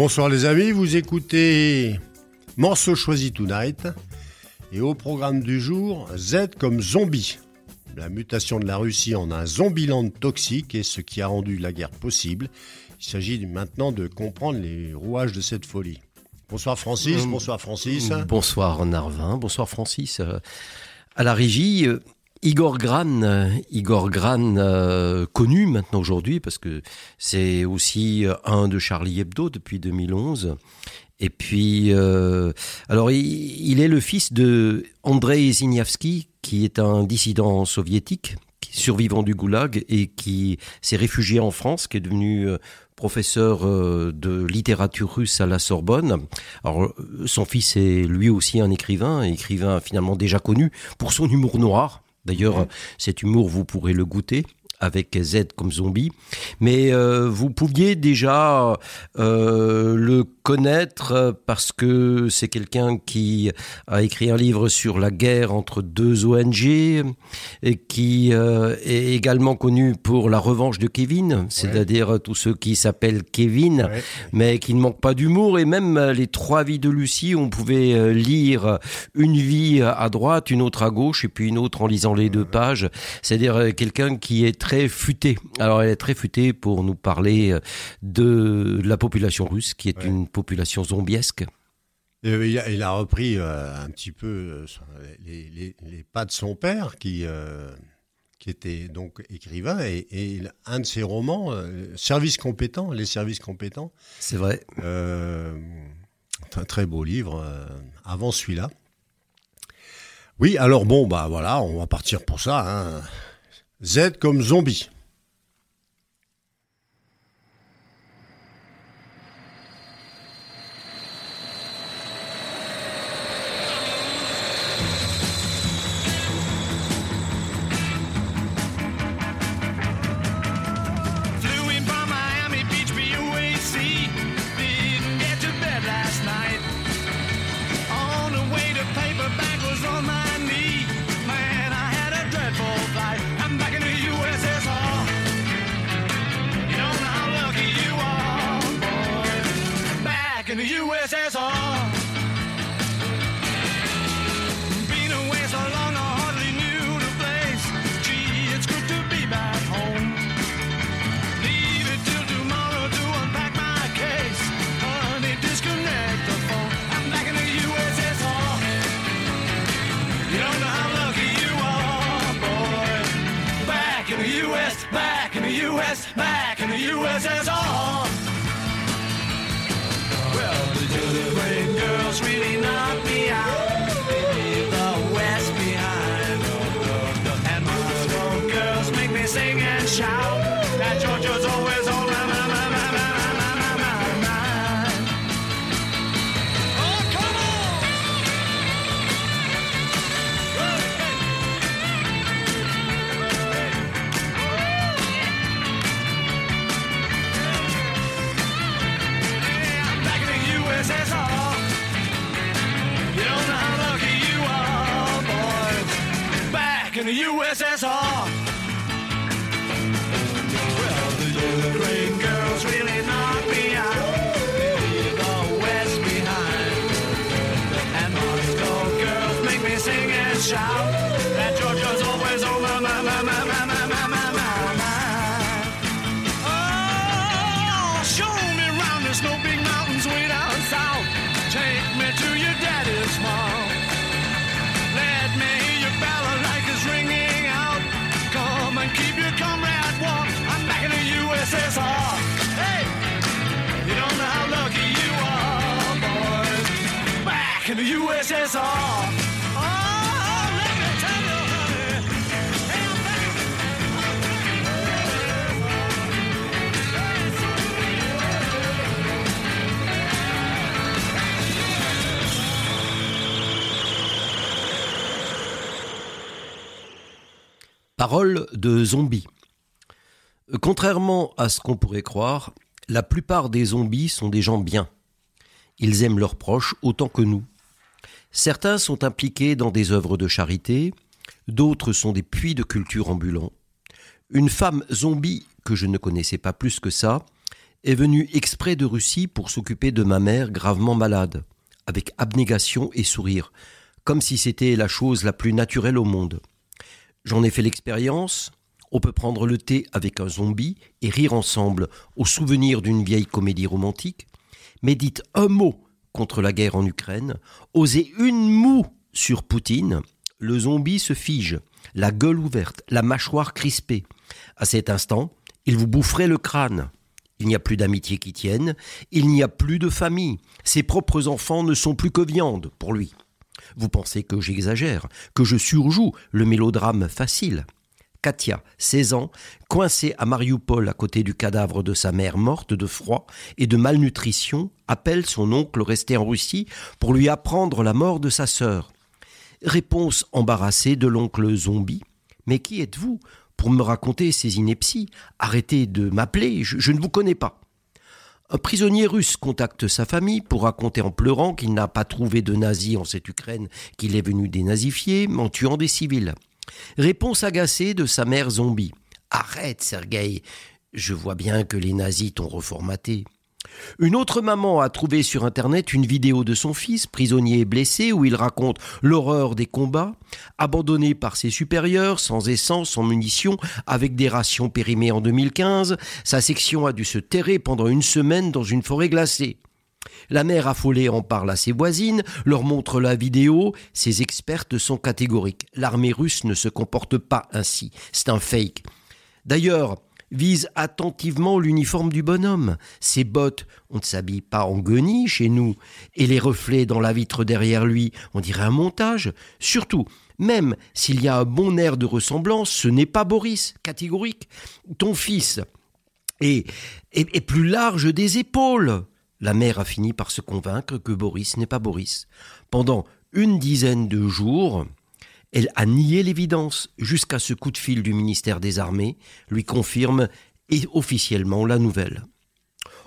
Bonsoir les amis, vous écoutez Morceau choisi tonight et au programme du jour Z comme zombie. La mutation de la Russie en un zombieland toxique est ce qui a rendu la guerre possible. Il s'agit maintenant de comprendre les rouages de cette folie. Bonsoir Francis, Mmh. bonsoir Francis. Bonsoir Narvin, bonsoir Francis. Euh, À la régie, euh, Igor Gran, euh, Igor Gran euh, connu maintenant aujourd'hui parce que c'est aussi euh, un de Charlie Hebdo depuis 2011. Et puis, alors il, est le fils de Andrei qui est un dissident soviétique, survivant du goulag et qui s'est réfugié en France, qui est devenu professeur de littérature russe à la Sorbonne. Alors, son fils est lui aussi un écrivain, écrivain finalement déjà connu pour son humour noir. D'ailleurs, cet humour, vous pourrez le goûter avec Z comme zombie. Mais euh, vous pouviez déjà euh, le connaître parce que c'est quelqu'un qui a écrit un livre sur la guerre entre deux ONG et qui euh, est également connu pour la revanche de Kevin, c'est-à-dire tous ceux qui s'appellent Kevin, Ouais. mais qui ne manquent pas d'humour. Et même les trois vies de Lucie, on pouvait lire une vie à droite, une autre à gauche, et puis une autre en lisant les deux pages. C'est-à-dire quelqu'un qui est très futé. Alors elle est très futée pour nous parler euh, de la population russe, qui est Ouais. une population zombiesque. Euh, il, a, il a repris euh, un petit peu euh, les, les- les pas de son père qui, euh, qui était donc écrivain et, un de ses romans, euh, Service compétent, Les services compétents, C'est vrai. C'est un très beau livre. avant celui-là. Oui, alors bon, bah voilà, on va partir pour ça. hein. Z comme zombie. Zombies. Euh, Contrairement à ce qu'on pourrait croire, la plupart des zombies sont des gens bien. Ils aiment leurs proches autant que nous. Certains sont impliqués dans des œuvres de charité, d'autres sont des puits de culture ambulants. Une femme zombie que je ne connaissais pas plus que ça est venu exprès de Russie pour s'occuper de ma mère gravement malade, avec abnégation et sourire, comme si c'était la chose la plus naturelle au monde. J'en ai fait l'expérience, on peut prendre le thé avec un zombie et rire ensemble au souvenir d'une vieille comédie romantique, mais dites un mot contre la guerre en Ukraine, osez une moue sur Poutine, le zombie se fige, la gueule ouverte, la mâchoire crispée. À cet instant, il vous boufferait le crâne. Il n'y a plus d'amitié qui tienne, il n'y a plus de famille. Ses propres enfants ne sont plus que viande pour lui. Vous pensez que j'exagère, que je surjoue le mélodrame facile. Katia, 16 ans, coincée à Mariupol à côté du cadavre de sa mère morte de froid et de malnutrition, appelle son oncle resté en Russie pour lui apprendre la mort de sa sœur. Réponse embarrassée de l'oncle zombie. Mais qui êtes-vous pour me raconter ces inepties? Arrêtez de m'appeler, je, ne vous connais pas. Un prisonnier russe contacte sa famille pour raconter en pleurant qu'il n'a pas trouvé de nazis en cette Ukraine qu'il est venu dénazifier en tuant des civils. Réponse agacée de sa mère zombie. Arrête, Sergueï, je vois bien que les nazis t'ont reformaté. Une autre maman a trouvé sur Internet une vidéo de son fils, prisonnier et blessé, où il raconte l'horreur des combats, abandonné par ses supérieurs, sans essence, sans munitions, avec des rations périmées en 2015. Sa section a dû se terrer pendant une semaine dans une forêt glacée. La mère affolée en parle à ses voisines, leur montre la vidéo. Ses expertes sont catégoriques. L'armée russe ne se comporte pas ainsi. C'est un fake. D'ailleurs, vise attentivement l'uniforme du bonhomme. Ses bottes, on ne s'habille pas en guenille chez nous, et les reflets dans la vitre derrière lui, on dirait un montage. Surtout, même s'il y a un bon air de ressemblance, ce n'est pas Boris, catégorique. Ton fils est, est plus large des épaules. La mère a fini par se convaincre que Boris n'est pas Boris. Pendant une dizaine de jours, elle a nié l'évidence jusqu'à ce coup de fil du ministère des Armées lui confirme officiellement la nouvelle.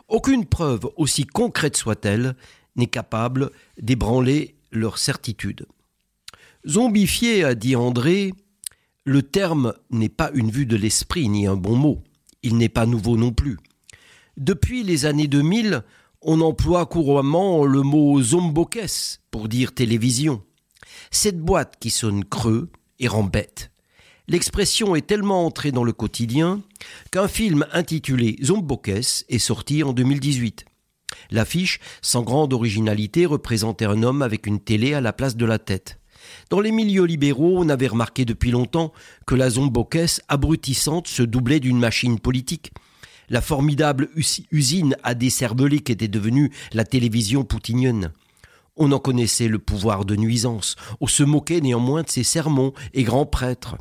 Aucune preuve, aussi concrète soit-elle, n'est capable d'ébranler leur certitude. Zombifié, a dit André, le terme n'est pas une vue de l'esprit ni un bon mot. Il n'est pas nouveau non plus. Depuis les années 2000, on emploie couramment le mot zombokes pour dire télévision. Cette boîte qui sonne creux et rend bête. L'expression est tellement entrée dans le quotidien qu'un film intitulé Zombokes est sorti en 2018. L'affiche, sans grande originalité, représentait un homme avec une télé à la place de la tête. Dans les milieux libéraux, on avait remarqué depuis longtemps que la zombokes abrutissante se doublait d'une machine politique. La formidable usine à décerveler qui était devenue la télévision poutinienne. On en connaissait le pouvoir de nuisance, on se moquait néanmoins de ses sermons et grands prêtres.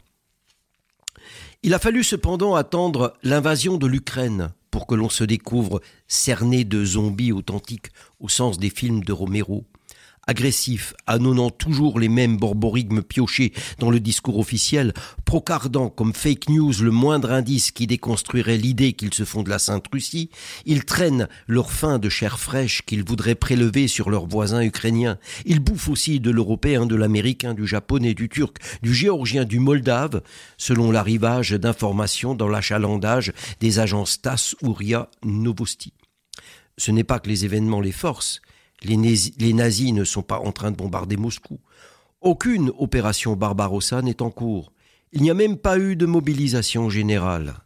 Il a fallu cependant attendre l'invasion de l'Ukraine pour que l'on se découvre cerné de zombies authentiques au sens des films de Romero agressif, annonnant toujours les mêmes borborigmes piochés dans le discours officiel, procardant comme fake news le moindre indice qui déconstruirait l'idée qu'ils se font de la Sainte Russie, ils traînent leur faim de chair fraîche qu'ils voudraient prélever sur leurs voisins ukrainiens. Ils bouffent aussi de l'européen, de l'américain, du japonais, du turc, du géorgien, du moldave, selon l'arrivage d'informations dans l'achalandage des agences TASS ou RIA Novosti. Ce n'est pas que les événements les forcent, les, nazis, ne sont pas en train de bombarder Moscou. Aucune opération Barbarossa n'est en cours. Il n'y a même pas eu de mobilisation générale.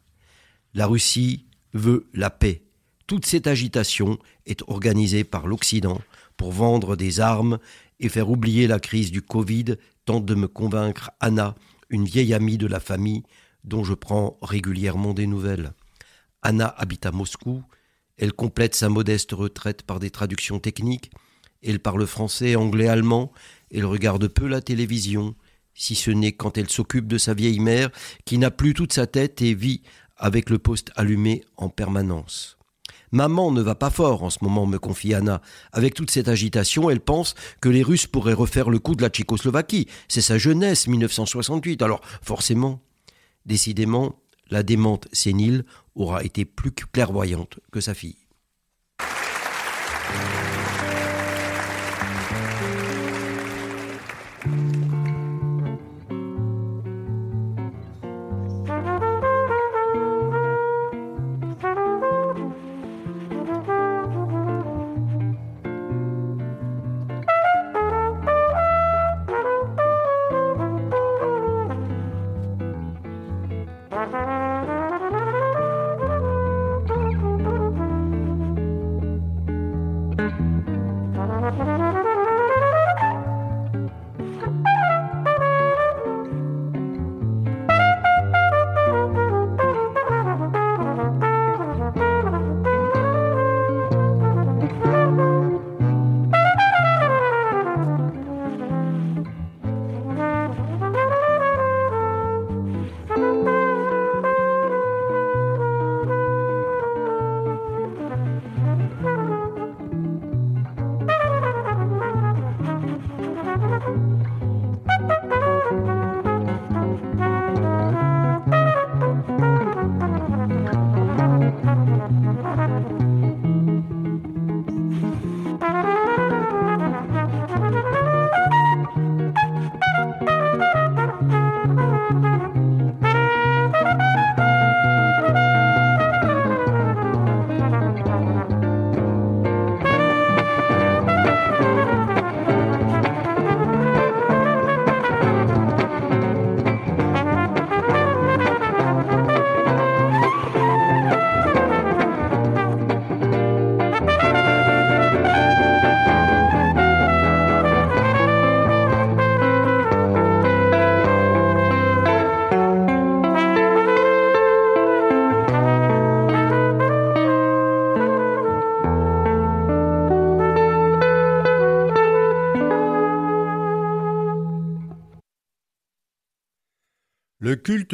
La Russie veut la paix. Toute cette agitation est organisée par l'Occident pour vendre des armes et faire oublier la crise du Covid, tente de me convaincre Anna, une vieille amie de la famille dont je prends régulièrement des nouvelles. Anna habite à Moscou, elle complète sa modeste retraite par des traductions techniques. Elle parle français, anglais, allemand. Elle regarde peu la télévision, si ce n'est quand elle s'occupe de sa vieille mère, qui n'a plus toute sa tête et vit avec le poste allumé en permanence. Maman ne va pas fort en ce moment, me confie Anna. Avec toute cette agitation, elle pense que les Russes pourraient refaire le coup de la Tchécoslovaquie. C'est sa jeunesse, 1968. Alors, forcément, décidément, la démente sénile aura été plus clairvoyante que sa fille.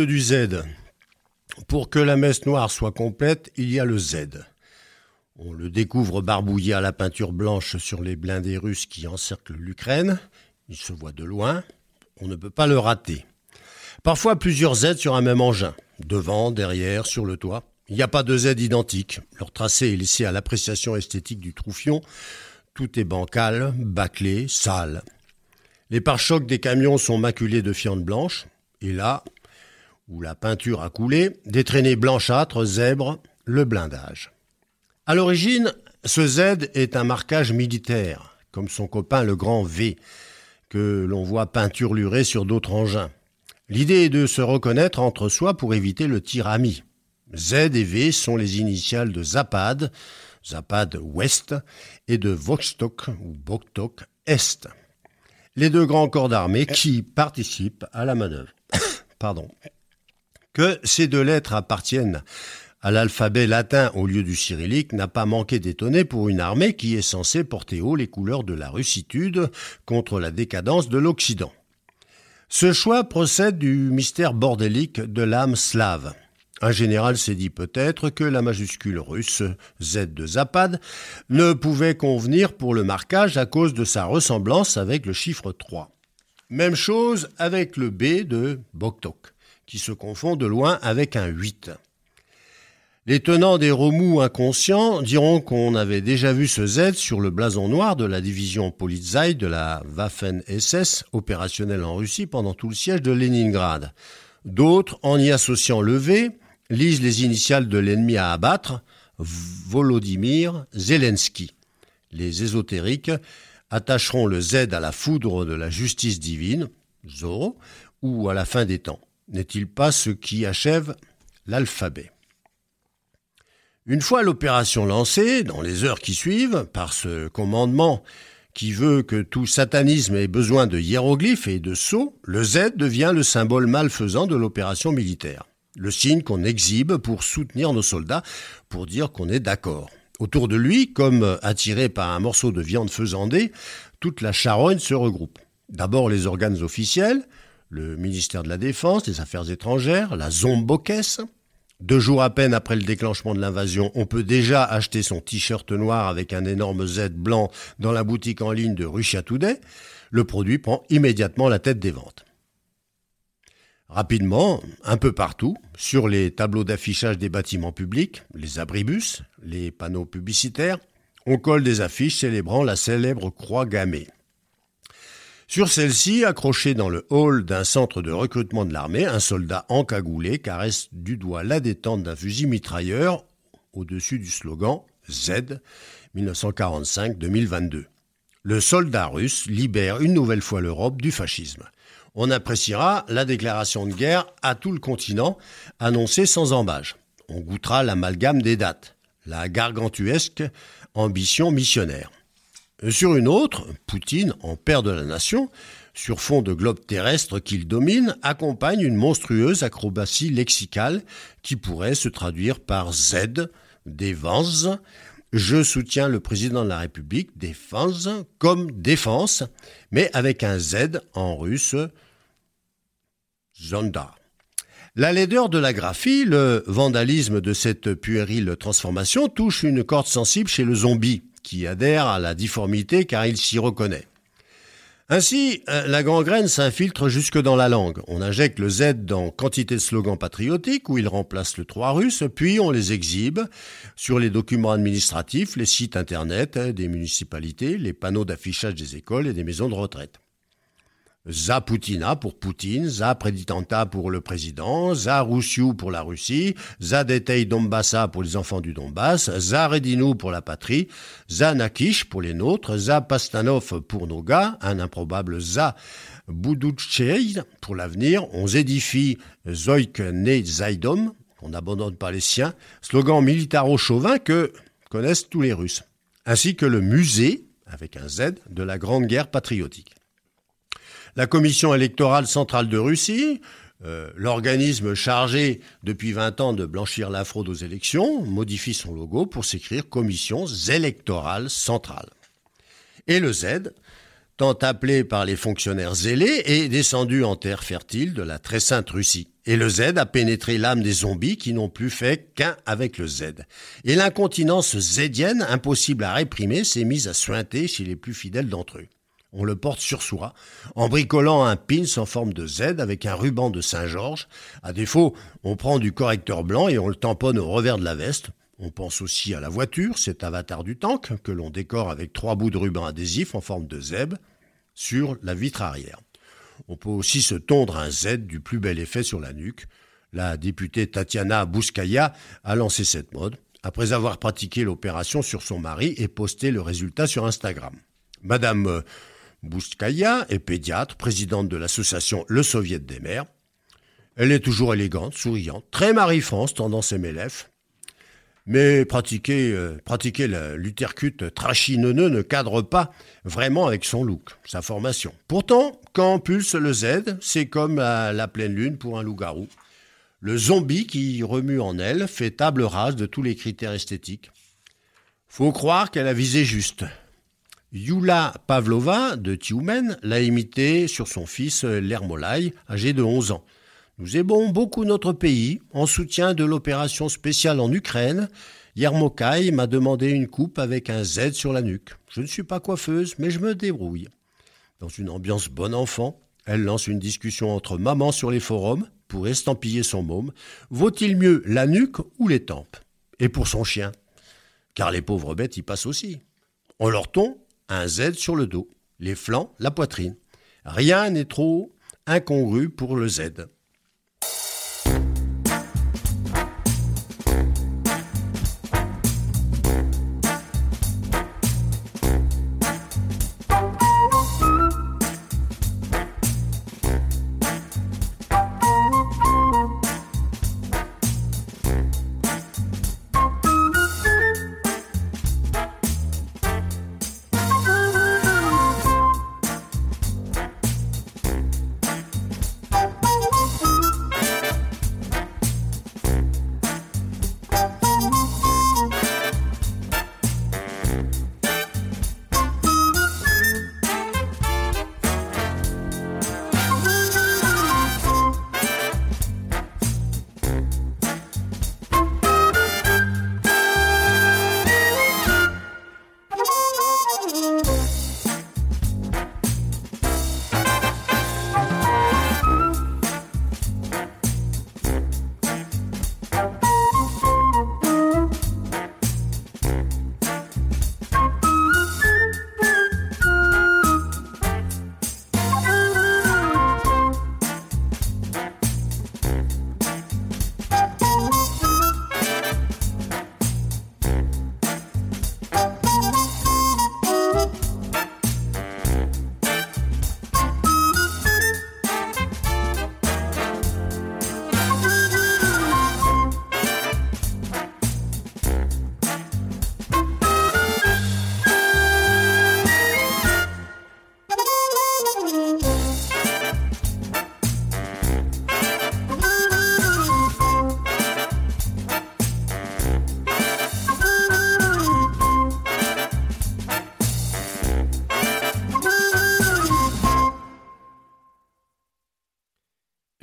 Du Z. Pour que la messe noire soit complète, il y a le Z. On le découvre barbouillé à la peinture blanche sur les blindés russes qui encerclent l'Ukraine. Il se voit de loin. On ne peut pas le rater. Parfois plusieurs Z sur un même engin. Devant, derrière, sur le toit. Il n'y a pas de Z identiques. Leur tracé est laissé à l'appréciation esthétique du troufion. Tout est bancal, bâclé, sale. Les pare-chocs des camions sont maculés de fientes blanches. Et là, où la peinture a coulé, des traînées blanchâtres zèbrent le blindage. À l'origine, ce Z est un marquage militaire, comme son copain le grand V, que l'on voit peinturluré sur d'autres engins. L'idée est de se reconnaître entre soi pour éviter le tir ami. Z et V sont les initiales de Zapad, Zapad Ouest, et de Vostok ou Boktok Est. Les deux grands corps d'armée qui participent à la manœuvre. Pardon. Que ces deux lettres appartiennent à l'alphabet latin au lieu du cyrillique n'a pas manqué d'étonner pour une armée qui est censée porter haut les couleurs de la russitude contre la décadence de l'Occident. Ce choix procède du mystère bordélique de l'âme slave. Un général s'est dit peut-être que la majuscule russe Z de Zapad ne pouvait convenir pour le marquage à cause de sa ressemblance avec le chiffre 3. Même chose avec le B de Boktok, qui se confond de loin avec un 8. Les tenants des remous inconscients diront qu'on avait déjà vu ce Z sur le blason noir de la division Polizei de la Waffen-SS opérationnelle en Russie pendant tout le siège de Leningrad. D'autres, en y associant le V, lisent les initiales de l'ennemi à abattre, Volodymyr Zelensky. Les ésotériques attacheront le Z à la foudre de la justice divine, Zoro, ou à la fin des temps. N'est-il pas ce qui achève l'alphabet? Une fois l'opération lancée, dans les heures qui suivent, par ce commandement qui veut que tout satanisme ait besoin de hiéroglyphes et de sceaux, le Z devient le symbole malfaisant de l'opération militaire. Le signe qu'on exhibe pour soutenir nos soldats, pour dire qu'on est d'accord. Autour de lui, comme attiré par un morceau de viande faisandée, toute la charogne se regroupe. D'abord les organes officiels, le ministère de la Défense, des Affaires étrangères, la Zombokes. Deux jours à peine après le déclenchement de l'invasion, on peut déjà acheter son t-shirt noir avec un énorme Z blanc dans la boutique en ligne de Russia Today. Le produit prend immédiatement la tête des ventes. Rapidement, un peu partout, sur les tableaux d'affichage des bâtiments publics, les abribus, les panneaux publicitaires, on colle des affiches célébrant la célèbre croix gammée. Sur celle-ci, accrochée dans le hall d'un centre de recrutement de l'armée, un soldat encagoulé caresse du doigt la détente d'un fusil mitrailleur au-dessus du slogan Z 1945-2022. Le soldat russe libère une nouvelle fois l'Europe du fascisme on appréciera la déclaration de guerre à tout le continent, annoncée sans embâge. On goûtera l'amalgame des dates, la gargantuesque ambition missionnaire. Sur une autre, Poutine, en père de la nation, sur fond de globe terrestre qu'il domine, accompagne une monstrueuse acrobatie lexicale qui pourrait se traduire par Z, défense. Je soutiens le président de la République, défense, comme défense, mais avec un Z en russe, Zonda. La laideur de la graphie, le vandalisme de cette puérile transformation touche une corde sensible chez le zombie, qui adhère à la difformité car il s'y reconnaît. Ainsi, euh, la gangrène s'infiltre jusque dans la langue. On injecte le Z dans quantité de slogans patriotiques où il remplace le 3 russe, puis on les exhibe sur les documents administratifs, les sites internet des municipalités, les panneaux d'affichage des écoles et des maisons de retraite. Za Putina pour Poutine, Za Preditanta pour le président, Za Roussiou pour la Russie, Za Detei Dombassa pour les enfants du Donbass, Za Redinou pour la patrie, Za Nakish pour les nôtres, Za Pastanov pour nos gars, un improbable Za Boudouchei pour l'avenir, on édifie Zoik Ne Zaidom, qu'on n'abandonne pas les siens, slogan militaro-chauvin que connaissent tous les Russes, ainsi que le musée, avec un Z, de la Grande Guerre patriotique. La Commission électorale centrale de Russie, euh, l'organisme chargé depuis 20 ans de blanchir la fraude aux élections, modifie son logo pour s'écrire Commission électorale centrale. Et le Z, tant appelé par les fonctionnaires zélés, est descendu en terre fertile de la très sainte Russie. Et le Z a pénétré l'âme des zombies qui n'ont plus fait qu'un avec le Z. Et l'incontinence zédienne, impossible à réprimer, s'est mise à suinter chez les plus fidèles d'entre eux. On le porte sur soi, en bricolant un pins en forme de Z avec un ruban de Saint-Georges. À défaut, on prend du correcteur blanc et on le tamponne au revers de la veste. On pense aussi à la voiture, cet avatar du tank, que l'on décore avec trois bouts de ruban adhésif en forme de zèbre sur la vitre arrière. On peut aussi se tondre un Z du plus bel effet sur la nuque. La députée Tatiana Bouskaya a lancé cette mode après avoir pratiqué l'opération sur son mari et posté le résultat sur Instagram. Madame euh, Bouskaya est pédiatre, présidente de l'association Le Soviet des mères. Elle est toujours élégante, souriante, très Marie-France, tendance MLF. Mais pratiquer, euh, pratiquer l'utercute trachineux ne cadre pas vraiment avec son look, sa formation. Pourtant, quand pulse le Z, c'est comme la pleine lune pour un loup-garou. Le zombie qui remue en elle fait table rase de tous les critères esthétiques. Faut croire qu'elle a visé juste. Yula Pavlova de Tioumen l'a imité sur son fils Lermolai, âgé de 11 ans. Nous aimons beaucoup notre pays en soutien de l'opération spéciale en Ukraine. Yermokai m'a demandé une coupe avec un Z sur la nuque. Je ne suis pas coiffeuse, mais je me débrouille. Dans une ambiance bon enfant, elle lance une discussion entre mamans sur les forums pour estampiller son môme. Vaut-il mieux la nuque ou les tempes? Et pour son chien? Car les pauvres bêtes y passent aussi. En leur ton, un Z sur le dos, les flancs, la poitrine. Rien n'est trop incongru pour le Z.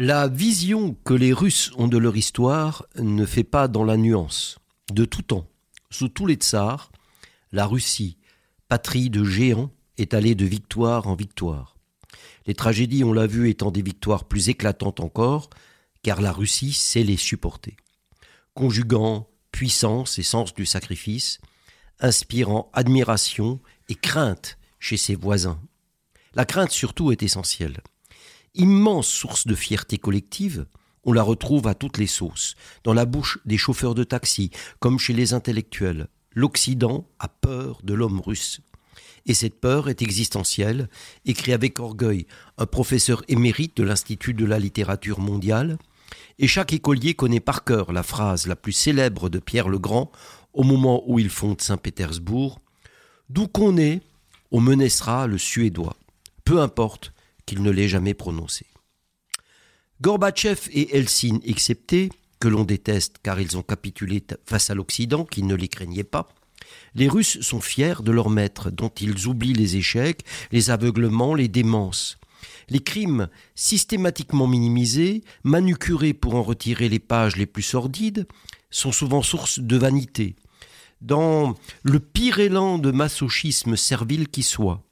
La vision que les Russes ont de leur histoire ne fait pas dans la nuance. De tout temps, sous tous les tsars, la Russie, patrie de géants, est allée de victoire en victoire. Les tragédies, on l'a vu, étant des victoires plus éclatantes encore, car la Russie sait les supporter. Conjuguant puissance et sens du sacrifice, inspirant admiration et crainte chez ses voisins. La crainte surtout est essentielle immense source de fierté collective, on la retrouve à toutes les sauces, dans la bouche des chauffeurs de taxi, comme chez les intellectuels. L'Occident a peur de l'homme russe. Et cette peur est existentielle, écrit avec orgueil un professeur émérite de l'Institut de la littérature mondiale, et chaque écolier connaît par cœur la phrase la plus célèbre de Pierre le Grand au moment où il fonde Saint-Pétersbourg D'où qu'on est, on menacera le Suédois. Peu importe, qu'il ne l'ait jamais prononcé. Gorbatchev et Helsinki exceptés, que l'on déteste car ils ont capitulé face à l'Occident qui ne les craignait pas, les Russes sont fiers de leur maître dont ils oublient les échecs, les aveuglements, les démences. Les crimes systématiquement minimisés, manucurés pour en retirer les pages les plus sordides, sont souvent source de vanité, dans le pire élan de masochisme servile qui soit.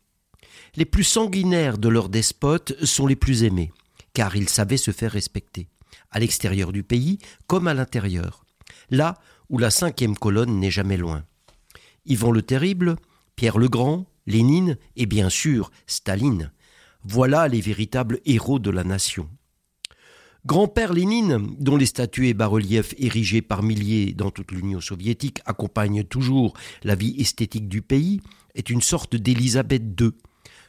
Les plus sanguinaires de leurs despotes sont les plus aimés, car ils savaient se faire respecter, à l'extérieur du pays comme à l'intérieur, là où la cinquième colonne n'est jamais loin. Yvon le Terrible, Pierre le Grand, Lénine et bien sûr Staline, voilà les véritables héros de la nation. Grand-père Lénine, dont les statues et bas-reliefs érigés par milliers dans toute l'Union soviétique accompagnent toujours la vie esthétique du pays, est une sorte d'Élisabeth II.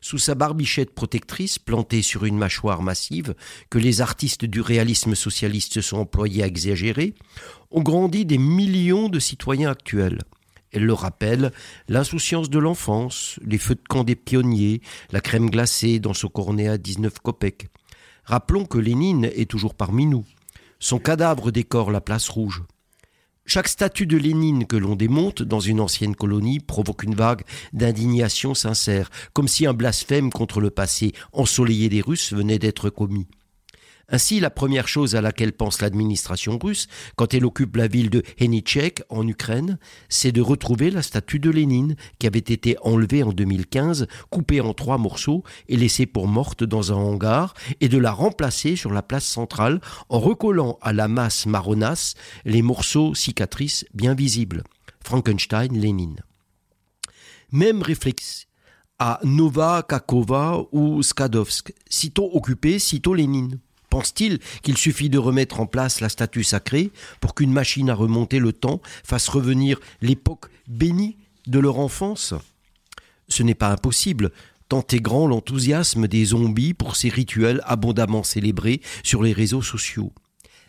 Sous sa barbichette protectrice plantée sur une mâchoire massive, que les artistes du réalisme socialiste se sont employés à exagérer, ont grandi des millions de citoyens actuels. Elle le rappelle, l'insouciance de l'enfance, les feux de camp des pionniers, la crème glacée dans son cornet à 19 kopecks. Rappelons que Lénine est toujours parmi nous. Son cadavre décore la place rouge. Chaque statue de Lénine que l'on démonte dans une ancienne colonie provoque une vague d'indignation sincère, comme si un blasphème contre le passé ensoleillé des Russes venait d'être commis. Ainsi, la première chose à laquelle pense l'administration russe quand elle occupe la ville de Henitchek en Ukraine, c'est de retrouver la statue de Lénine qui avait été enlevée en 2015, coupée en trois morceaux et laissée pour morte dans un hangar, et de la remplacer sur la place centrale en recollant à la masse marronasse les morceaux cicatrices bien visibles. Frankenstein, Lénine. Même réflexe à Nova Kakova ou Skadovsk. Sitôt occupé, sitôt Lénine. Pense-t-il qu'il suffit de remettre en place la statue sacrée pour qu'une machine à remonter le temps fasse revenir l'époque bénie de leur enfance? Ce n'est pas impossible, tant est grand l'enthousiasme des zombies pour ces rituels abondamment célébrés sur les réseaux sociaux.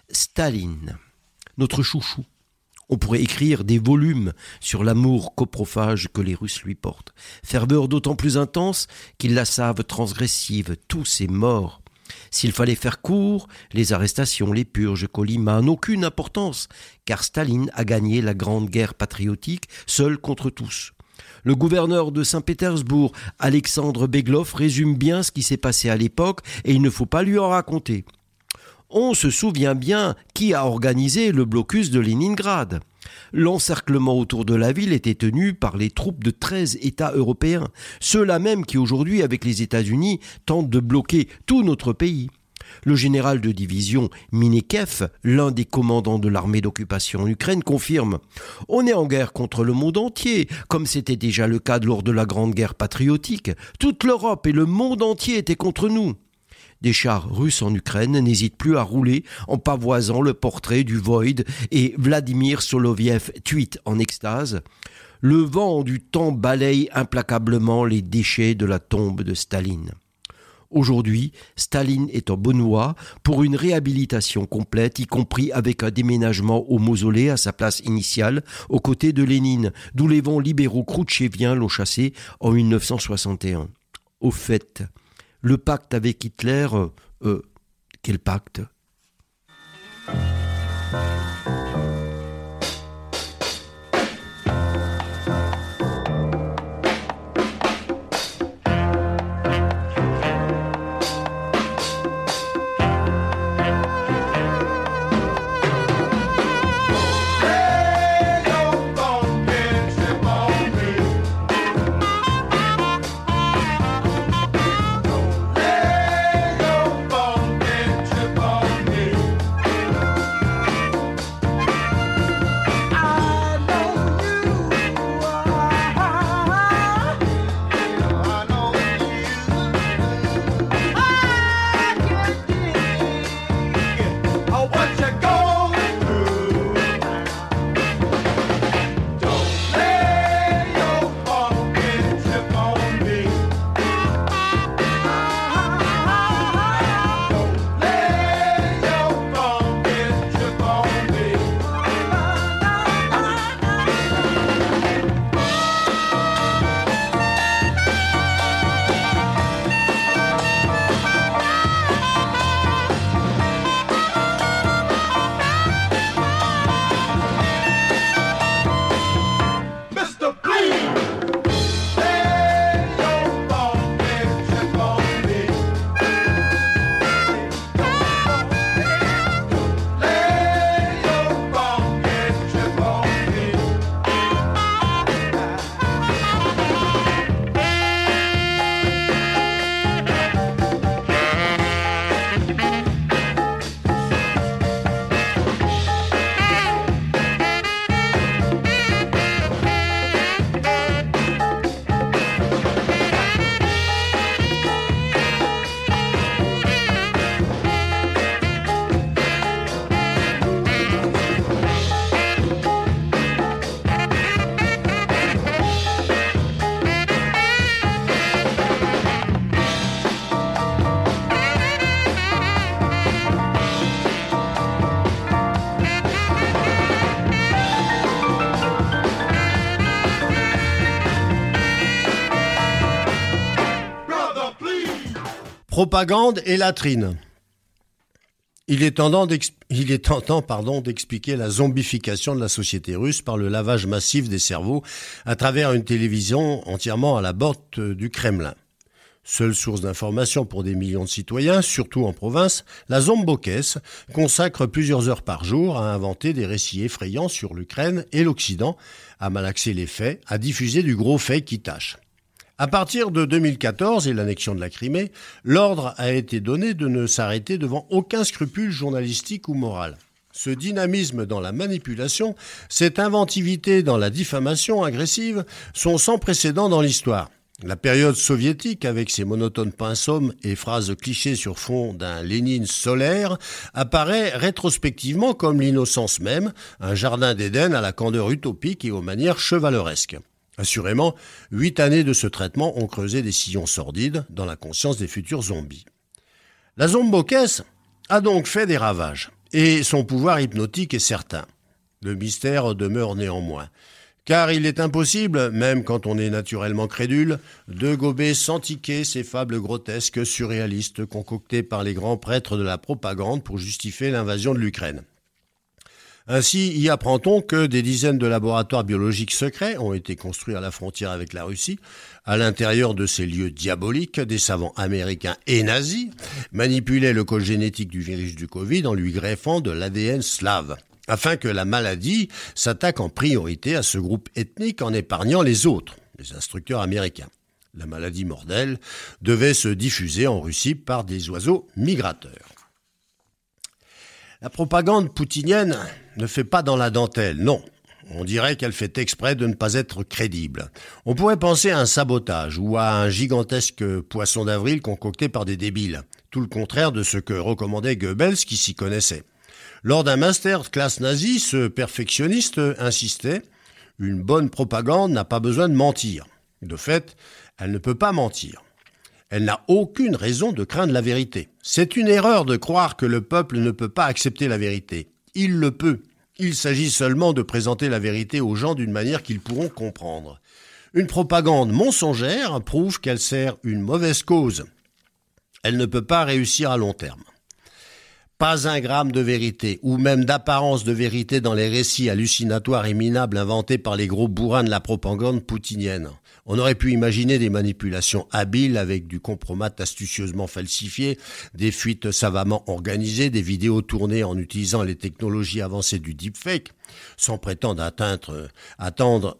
Staline, notre chouchou. On pourrait écrire des volumes sur l'amour coprophage que les Russes lui portent. Ferveur d'autant plus intense qu'ils la savent transgressive, tous est morts. S'il fallait faire court, les arrestations, les purges, Colima n'ont aucune importance, car Staline a gagné la grande guerre patriotique seul contre tous. Le gouverneur de Saint-Pétersbourg, Alexandre Beglov, résume bien ce qui s'est passé à l'époque et il ne faut pas lui en raconter. On se souvient bien qui a organisé le blocus de Leningrad. L'encerclement autour de la ville était tenu par les troupes de 13 États européens, ceux-là même qui aujourd'hui, avec les États-Unis, tentent de bloquer tout notre pays. Le général de division Minekev, l'un des commandants de l'armée d'occupation en Ukraine, confirme On est en guerre contre le monde entier, comme c'était déjà le cas lors de la Grande Guerre patriotique. Toute l'Europe et le monde entier étaient contre nous des chars russes en Ukraine n'hésitent plus à rouler en pavoisant le portrait du Void et Vladimir Soloviev tweet en extase Le vent du temps balaye implacablement les déchets de la tombe de Staline. Aujourd'hui, Staline est en bonne voie pour une réhabilitation complète, y compris avec un déménagement au mausolée à sa place initiale, aux côtés de Lénine, d'où les vents libéraux kroutcheviens l'ont chassé en 1961. Au fait, le pacte avec Hitler, euh, euh, quel pacte? Propagande et latrine. Il est tentant, d'expliquer la zombification de la société russe par le lavage massif des cerveaux à travers une télévision entièrement à la botte du Kremlin. Seule source d'information pour des millions de citoyens, surtout en province, la Zombokes consacre plusieurs heures par jour à inventer des récits effrayants sur l'Ukraine et l'Occident, à malaxer les faits, à diffuser du gros fait qui tâche. À partir de 2014 et l'annexion de la Crimée, l'ordre a été donné de ne s'arrêter devant aucun scrupule journalistique ou moral. Ce dynamisme dans la manipulation, cette inventivité dans la diffamation agressive sont sans précédent dans l'histoire. La période soviétique, avec ses monotones pinceaux et phrases clichés sur fond d'un Lénine solaire, apparaît rétrospectivement comme l'innocence même, un jardin d'Éden à la candeur utopique et aux manières chevaleresques. Assurément, huit années de ce traitement ont creusé des sillons sordides dans la conscience des futurs zombies. La zombokesse a donc fait des ravages, et son pouvoir hypnotique est certain. Le mystère demeure néanmoins, car il est impossible, même quand on est naturellement crédule, de gober sans tiquer ces fables grotesques surréalistes concoctées par les grands prêtres de la propagande pour justifier l'invasion de l'Ukraine. Ainsi, y apprend-on que des dizaines de laboratoires biologiques secrets ont été construits à la frontière avec la Russie. À l'intérieur de ces lieux diaboliques, des savants américains et nazis manipulaient le code génétique du virus du Covid en lui greffant de l'ADN slave afin que la maladie s'attaque en priorité à ce groupe ethnique en épargnant les autres, les instructeurs américains. La maladie mortelle devait se diffuser en Russie par des oiseaux migrateurs. La propagande poutinienne ne fait pas dans la dentelle, non. On dirait qu'elle fait exprès de ne pas être crédible. On pourrait penser à un sabotage ou à un gigantesque poisson d'avril concocté par des débiles. Tout le contraire de ce que recommandait Goebbels qui s'y connaissait. Lors d'un master classe nazi, ce perfectionniste insistait Une bonne propagande n'a pas besoin de mentir. De fait, elle ne peut pas mentir. Elle n'a aucune raison de craindre la vérité. C'est une erreur de croire que le peuple ne peut pas accepter la vérité. Il le peut. Il s'agit seulement de présenter la vérité aux gens d'une manière qu'ils pourront comprendre. Une propagande mensongère prouve qu'elle sert une mauvaise cause. Elle ne peut pas réussir à long terme. Pas un gramme de vérité, ou même d'apparence de vérité dans les récits hallucinatoires et minables inventés par les gros bourrins de la propagande poutinienne. On aurait pu imaginer des manipulations habiles avec du compromat astucieusement falsifié, des fuites savamment organisées, des vidéos tournées en utilisant les technologies avancées du deepfake, sans prétendre atteindre,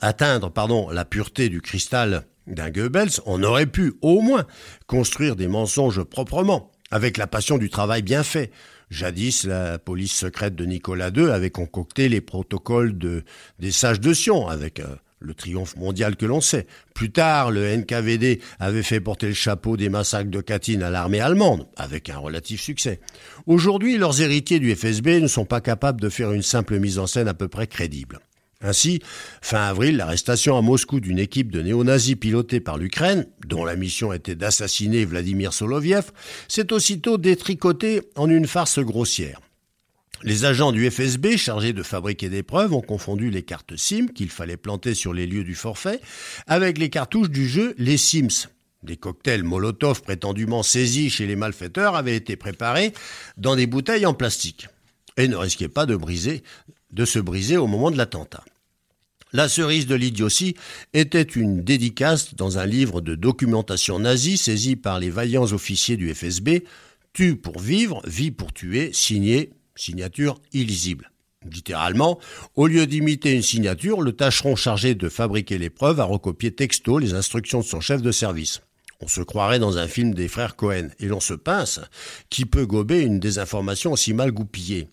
atteindre pardon, la pureté du cristal d'un Goebbels, on aurait pu, au moins, construire des mensonges proprement, avec la passion du travail bien fait, Jadis, la police secrète de Nicolas II avait concocté les protocoles de, des sages de Sion avec euh, le triomphe mondial que l'on sait. Plus tard, le NKVD avait fait porter le chapeau des massacres de Katyn à l'armée allemande, avec un relatif succès. Aujourd'hui, leurs héritiers du FSB ne sont pas capables de faire une simple mise en scène à peu près crédible. Ainsi, fin avril, l'arrestation à Moscou d'une équipe de néo-nazis pilotée par l'Ukraine, dont la mission était d'assassiner Vladimir Soloviev, s'est aussitôt détricotée en une farce grossière. Les agents du FSB chargés de fabriquer des preuves ont confondu les cartes SIM qu'il fallait planter sur les lieux du forfait avec les cartouches du jeu Les Sims. Des cocktails Molotov prétendument saisis chez les malfaiteurs avaient été préparés dans des bouteilles en plastique et ne risquaient pas de se briser au moment de l'attentat. La cerise de l'idiotie était une dédicace dans un livre de documentation nazie saisi par les vaillants officiers du FSB, Tue pour vivre, vie pour tuer, signé, signature illisible. Littéralement, au lieu d'imiter une signature, le tâcheron chargé de fabriquer les preuves a recopié texto les instructions de son chef de service. On se croirait dans un film des frères Cohen, et l'on se pince qui peut gober une désinformation aussi mal goupillée.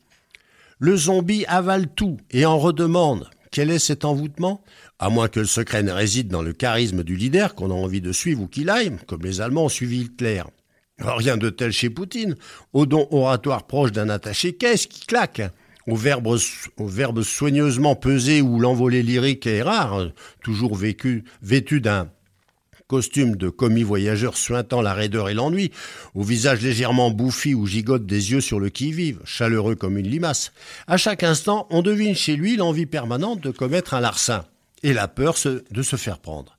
Le zombie avale tout et en redemande. Quel est cet envoûtement? À moins que le secret ne réside dans le charisme du leader qu'on a envie de suivre ou qu'il aille, comme les Allemands ont suivi Hitler. Rien de tel chez Poutine, au don oratoire proche d'un attaché-caisse qui claque? Au verbe, soigneusement pesé où l'envolée lyrique est rare, toujours vêtu d'un costume de commis voyageur suintant la raideur et l'ennui, au visage légèrement bouffi ou gigote des yeux sur le qui-vive, chaleureux comme une limace. À chaque instant, on devine chez lui l'envie permanente de commettre un larcin et la peur de se faire prendre.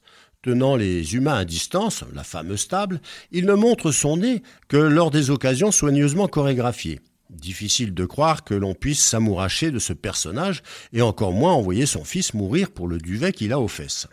Tenant les humains à distance, la fameuse table, il ne montre son nez que lors des occasions soigneusement chorégraphiées. Difficile de croire que l'on puisse s'amouracher de ce personnage et encore moins envoyer son fils mourir pour le duvet qu'il a aux fesses.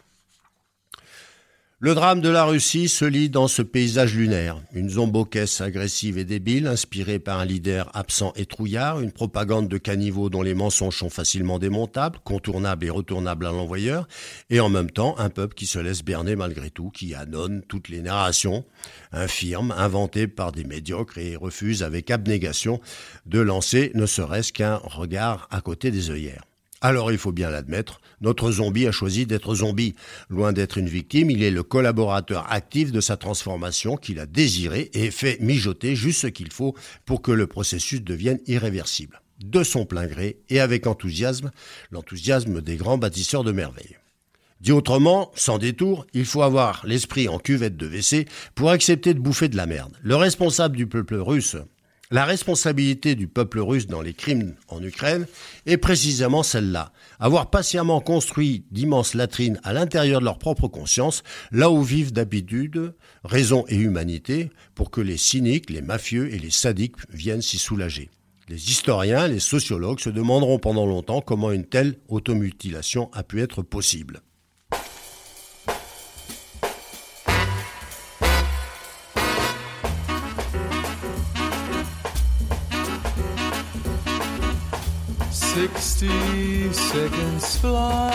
Le drame de la Russie se lit dans ce paysage lunaire. Une zombocaisse agressive et débile, inspirée par un leader absent et trouillard, une propagande de caniveaux dont les mensonges sont facilement démontables, contournables et retournables à l'envoyeur, et en même temps un peuple qui se laisse berner malgré tout, qui annonce toutes les narrations, infirmes, inventées par des médiocres et refuse avec abnégation de lancer ne serait-ce qu'un regard à côté des œillères. Alors il faut bien l'admettre, notre zombie a choisi d'être zombie. Loin d'être une victime, il est le collaborateur actif de sa transformation qu'il a désiré et fait mijoter juste ce qu'il faut pour que le processus devienne irréversible. De son plein gré et avec enthousiasme, l'enthousiasme des grands bâtisseurs de merveilles. Dit autrement, sans détour, il faut avoir l'esprit en cuvette de WC pour accepter de bouffer de la merde. Le responsable du peuple russe la responsabilité du peuple russe dans les crimes en Ukraine est précisément celle-là. Avoir patiemment construit d'immenses latrines à l'intérieur de leur propre conscience, là où vivent d'habitude raison et humanité, pour que les cyniques, les mafieux et les sadiques viennent s'y soulager. Les historiens, les sociologues se demanderont pendant longtemps comment une telle automutilation a pu être possible. Sixty seconds fly,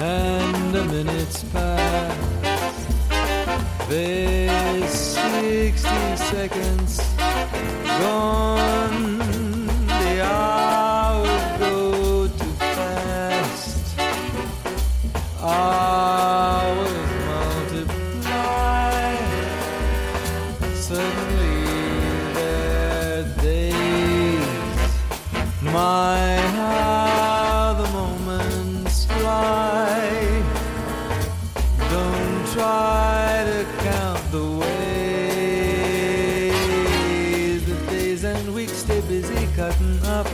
and a minute's past. There's sixty seconds gone. Cutting up.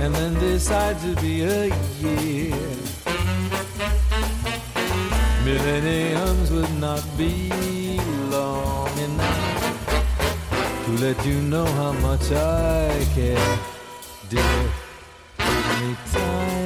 And then decide to be a year. Millenniums would not be long enough to let you know how much I care, dear. Give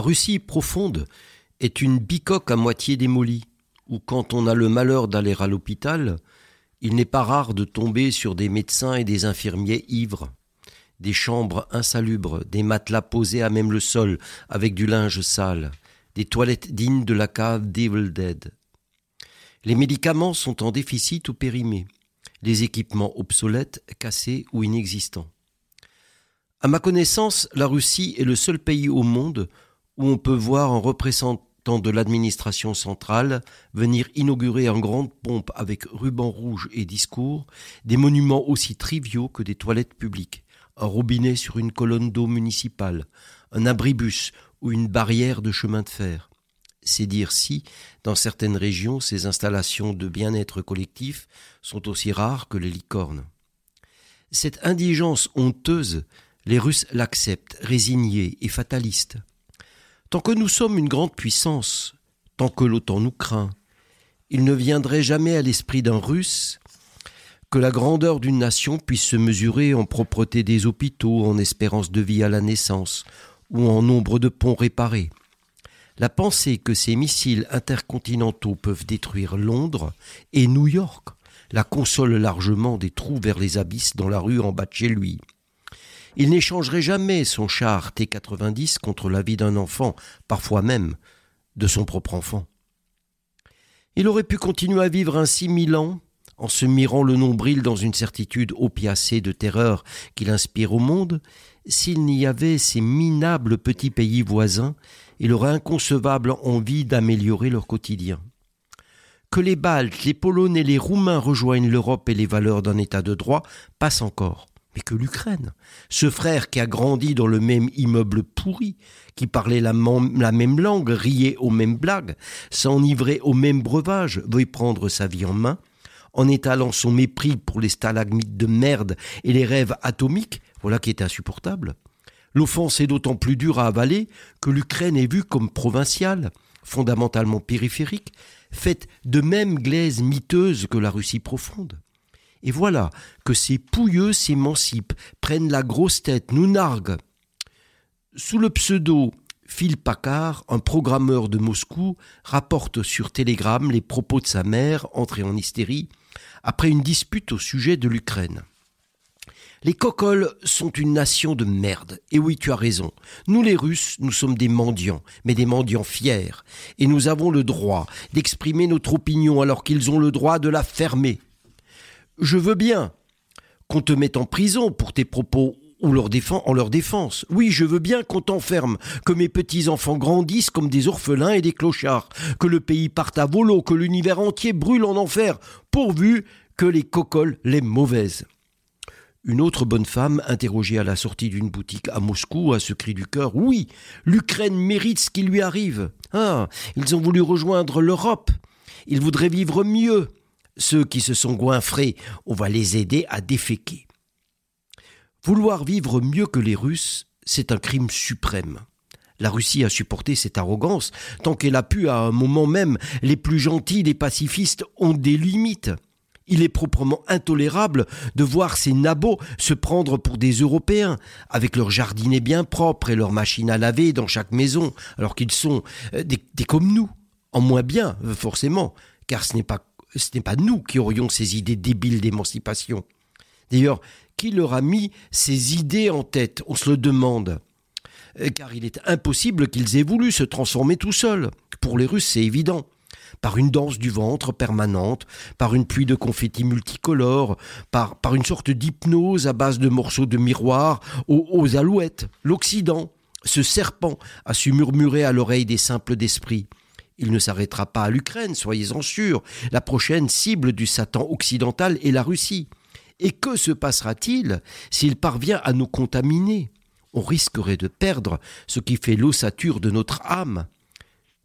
La Russie profonde est une bicoque à moitié démolie, où quand on a le malheur d'aller à l'hôpital, il n'est pas rare de tomber sur des médecins et des infirmiers ivres, des chambres insalubres, des matelas posés à même le sol avec du linge sale, des toilettes dignes de la cave d'Evil Dead. Les médicaments sont en déficit ou périmés, les équipements obsolètes, cassés ou inexistants. À ma connaissance, la Russie est le seul pays au monde où on peut voir un représentant de l'administration centrale venir inaugurer en grande pompe avec ruban rouge et discours des monuments aussi triviaux que des toilettes publiques, un robinet sur une colonne d'eau municipale, un abribus ou une barrière de chemin de fer. C'est dire si, dans certaines régions, ces installations de bien-être collectif sont aussi rares que les licornes. Cette indigence honteuse, les Russes l'acceptent, résignés et fatalistes. Tant que nous sommes une grande puissance, tant que l'OTAN nous craint, il ne viendrait jamais à l'esprit d'un Russe que la grandeur d'une nation puisse se mesurer en propreté des hôpitaux, en espérance de vie à la naissance, ou en nombre de ponts réparés. La pensée que ces missiles intercontinentaux peuvent détruire Londres et New York la console largement des trous vers les abysses dans la rue en bas de chez lui. Il n'échangerait jamais son char T-90 contre la vie d'un enfant, parfois même de son propre enfant. Il aurait pu continuer à vivre ainsi mille ans, en se mirant le nombril dans une certitude opiacée de terreur qu'il inspire au monde, s'il n'y avait ces minables petits pays voisins et leur inconcevable envie d'améliorer leur quotidien. Que les Baltes, les Polonais, les Roumains rejoignent l'Europe et les valeurs d'un État de droit passe encore. Mais que l'Ukraine, ce frère qui a grandi dans le même immeuble pourri, qui parlait la, même langue, riait aux mêmes blagues, s'enivrait au même breuvage, veuille prendre sa vie en main, en étalant son mépris pour les stalagmites de merde et les rêves atomiques, voilà qui est insupportable. L'offense est d'autant plus dure à avaler que l'Ukraine est vue comme provinciale, fondamentalement périphérique, faite de même glaise miteuse que la Russie profonde. Et voilà que ces pouilleux s'émancipent, prennent la grosse tête, nous narguent. Sous le pseudo Phil Packard, un programmeur de Moscou, rapporte sur Telegram les propos de sa mère, entrée en hystérie, après une dispute au sujet de l'Ukraine. Les cocoles sont une nation de merde. Et oui, tu as raison. Nous les Russes, nous sommes des mendiants, mais des mendiants fiers. Et nous avons le droit d'exprimer notre opinion alors qu'ils ont le droit de la fermer. Je veux bien qu'on te mette en prison pour tes propos ou leur en leur défense. Oui, je veux bien qu'on t'enferme, que mes petits-enfants grandissent comme des orphelins et des clochards, que le pays parte à volo, que l'univers entier brûle en enfer, pourvu que les cocoles les mauvaises. Une autre bonne femme, interrogée à la sortie d'une boutique à Moscou, a ce cri du cœur Oui, l'Ukraine mérite ce qui lui arrive. Ah, ils ont voulu rejoindre l'Europe. Ils voudraient vivre mieux. Ceux qui se sont goinfrés, on va les aider à déféquer. Vouloir vivre mieux que les Russes, c'est un crime suprême. La Russie a supporté cette arrogance tant qu'elle a pu à un moment même. Les plus gentils, les pacifistes ont des limites. Il est proprement intolérable de voir ces nabots se prendre pour des Européens, avec leurs jardinets bien propres et leurs machines à laver dans chaque maison, alors qu'ils sont euh, des, comme nous, en moins bien, euh, forcément, car ce n'est pas, ce n'est pas nous qui aurions ces idées débiles d'émancipation. D'ailleurs, qui leur a mis ces idées en tête? On se le demande. Euh, car il est impossible qu'ils aient voulu se transformer tout seuls. Pour les Russes, c'est évident par une danse du ventre permanente, par une pluie de confettis multicolores, par, une sorte d'hypnose à base de morceaux de miroir aux, aux alouettes. L'Occident, ce serpent, a su murmurer à l'oreille des simples d'esprit. Il ne s'arrêtera pas à l'Ukraine, soyez-en sûrs. La prochaine cible du Satan occidental est la Russie. Et que se passera-t-il s'il parvient à nous contaminer? On risquerait de perdre ce qui fait l'ossature de notre âme,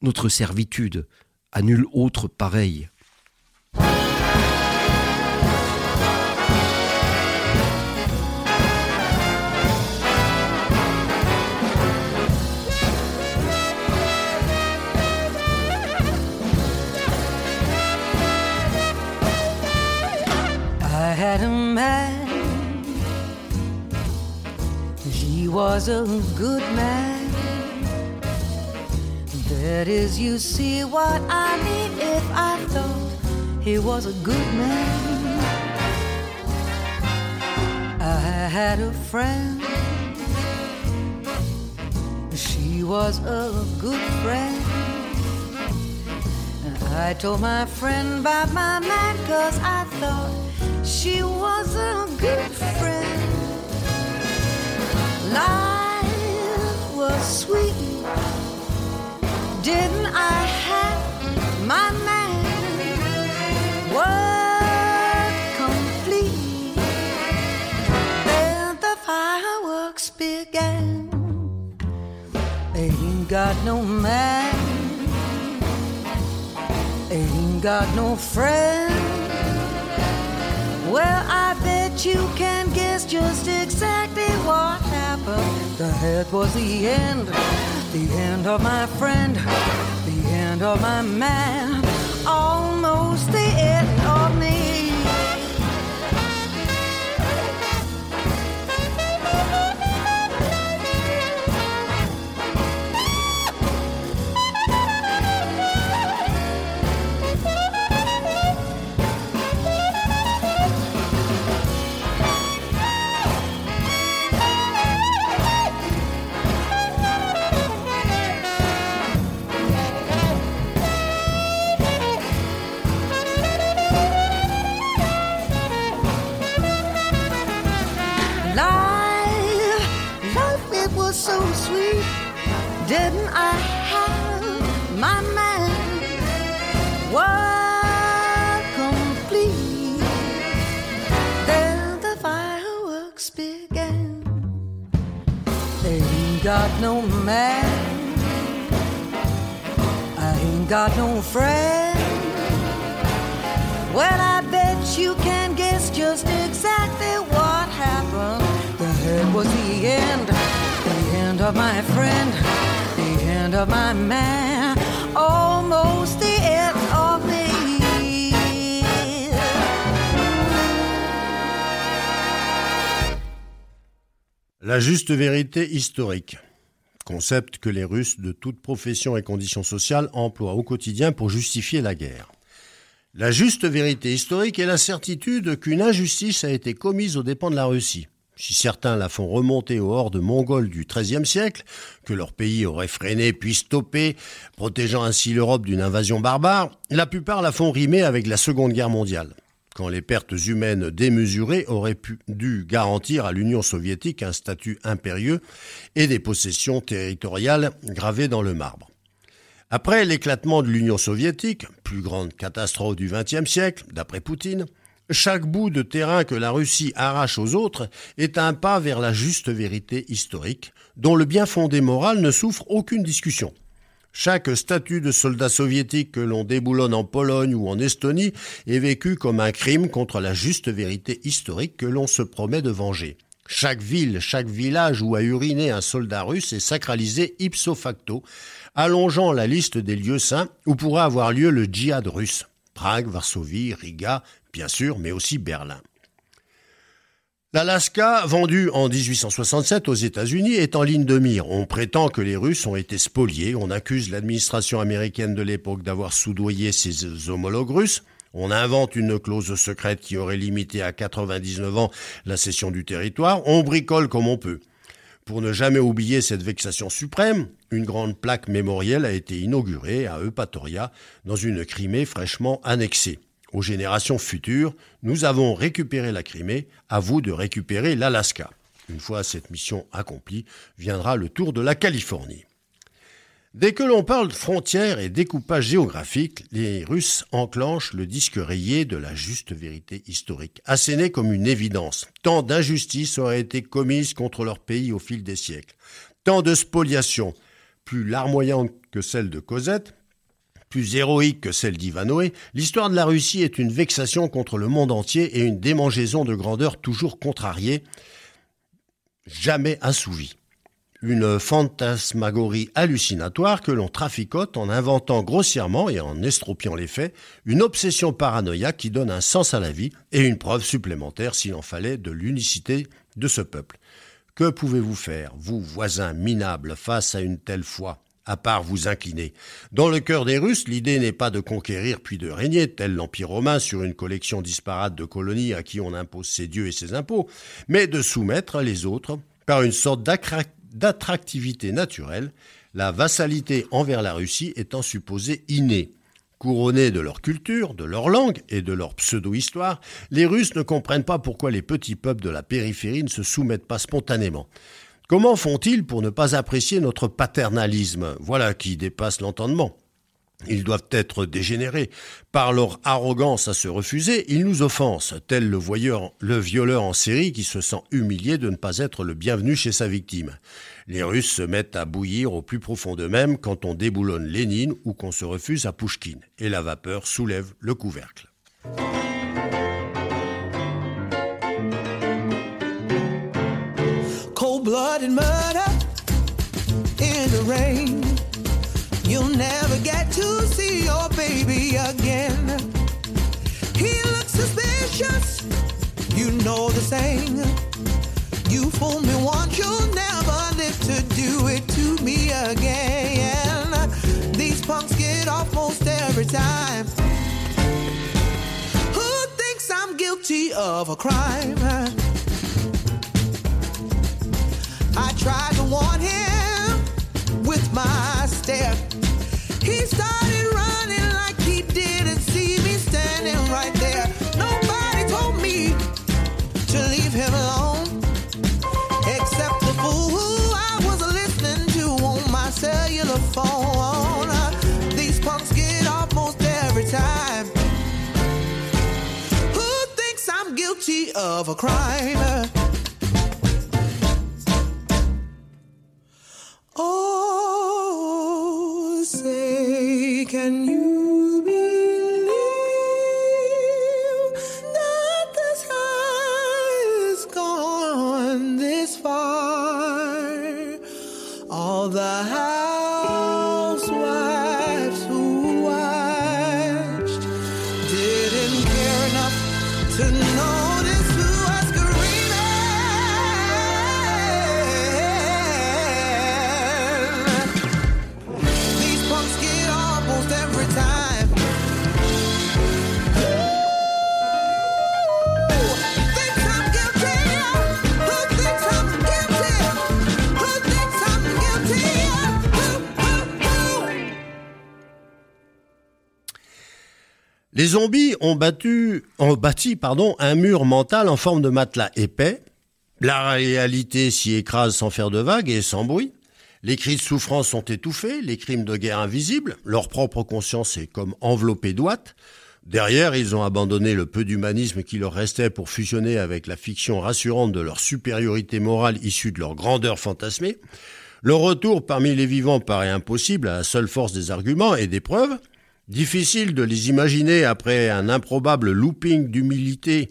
notre servitude, à nul autre pareil. Had a man, he was a good man. That is, you see what I mean if I thought he was a good man. I had a friend, she was a good friend. I told my friend about my man cause I thought she was a good friend. Life was sweet didn't I have my man? Work complete. Then the fireworks began. Ain't got no man. Ain't got no friend. Well, I bet you can guess just exactly what happened. The head was the end, the end of my friend, the end of my man, almost the end of me. Got no man. I ain't got no friend. Well, I bet you can guess just exactly what happened. The head was the end, the end of my friend, the end of my man, almost the end La juste vérité historique. Concept que les Russes de toute profession et conditions sociales emploient au quotidien pour justifier la guerre. La juste vérité historique est la certitude qu'une injustice a été commise aux dépens de la Russie. Si certains la font remonter aux hordes mongoles du XIIIe siècle, que leur pays aurait freiné puis stoppé, protégeant ainsi l'Europe d'une invasion barbare, la plupart la font rimer avec la Seconde Guerre mondiale, quand les pertes humaines démesurées auraient pu, dû garantir à l'Union soviétique un statut impérieux et des possessions territoriales gravées dans le marbre. Après l'éclatement de l'Union soviétique, plus grande catastrophe du XXe siècle, d'après Poutine, chaque bout de terrain que la Russie arrache aux autres est un pas vers la juste vérité historique, dont le bien fondé moral ne souffre aucune discussion. Chaque statut de soldat soviétique que l'on déboulonne en Pologne ou en Estonie est vécu comme un crime contre la juste vérité historique que l'on se promet de venger. Chaque ville, chaque village où a uriné un soldat russe est sacralisé ipso facto, allongeant la liste des lieux saints où pourra avoir lieu le djihad russe. Prague, Varsovie, Riga, bien sûr, mais aussi Berlin. L'Alaska, vendu en 1867 aux États-Unis, est en ligne de mire. On prétend que les Russes ont été spoliés. On accuse l'administration américaine de l'époque d'avoir soudoyé ses homologues russes. On invente une clause secrète qui aurait limité à 99 ans la cession du territoire. On bricole comme on peut. Pour ne jamais oublier cette vexation suprême, une grande plaque mémorielle a été inaugurée à Eupatoria, dans une Crimée fraîchement annexée. Aux générations futures, nous avons récupéré la Crimée, à vous de récupérer l'Alaska. Une fois cette mission accomplie, viendra le tour de la Californie. Dès que l'on parle de frontières et découpage géographique, les Russes enclenchent le disque rayé de la juste vérité historique, asséné comme une évidence. Tant d'injustices auraient été commises contre leur pays au fil des siècles. Tant de spoliations, plus larmoyantes que celle de Cosette, plus héroïque que celle d'Ivanoé, l'histoire de la Russie est une vexation contre le monde entier et une démangeaison de grandeur toujours contrariée, jamais assouvie. Une fantasmagorie hallucinatoire que l'on traficote en inventant grossièrement et en estropiant les faits, une obsession paranoïaque qui donne un sens à la vie et une preuve supplémentaire, s'il en fallait, de l'unicité de ce peuple. Que pouvez-vous faire, vous, voisins minables, face à une telle foi? À part vous incliner. Dans le cœur des Russes, l'idée n'est pas de conquérir puis de régner, tel l'Empire romain sur une collection disparate de colonies à qui on impose ses dieux et ses impôts, mais de soumettre les autres par une sorte d'attractivité naturelle, la vassalité envers la Russie étant supposée innée. Couronnés de leur culture, de leur langue et de leur pseudo-histoire, les Russes ne comprennent pas pourquoi les petits peuples de la périphérie ne se soumettent pas spontanément. Comment font-ils pour ne pas apprécier notre paternalisme? Voilà qui dépasse l'entendement. Ils doivent être dégénérés. Par leur arrogance à se refuser, ils nous offensent, tel le, voyeur, le violeur en série qui se sent humilié de ne pas être le bienvenu chez sa victime. Les Russes se mettent à bouillir au plus profond d'eux-mêmes quand on déboulonne Lénine ou qu'on se refuse à Pouchkine, et la vapeur soulève le couvercle. Blood and murder in the rain. You'll never get to see your baby again. He looks suspicious, you know the saying. You fool me once, you'll never live to do it to me again. These punks get off most every time. Who thinks I'm guilty of a crime? I tried to warn him with my stare. He started running like he didn't see me standing right there. Nobody told me to leave him alone, except the fool who I was listening to on my cellular phone. These punks get off most every time. Who thinks I'm guilty of a crime? Zombies ont, bâti pardon, un mur mental en forme de matelas épais. La réalité s'y écrase sans faire de vagues et sans bruit. Les cris de souffrance sont étouffés, les crimes de guerre invisibles, leur propre conscience est comme enveloppée d'ouate. Derrière, ils ont abandonné le peu d'humanisme qui leur restait pour fusionner avec la fiction rassurante de leur supériorité morale issue de leur grandeur fantasmée. Leur retour parmi les vivants paraît impossible à la seule force des arguments et des preuves. Difficile de les imaginer après un improbable looping d'humilité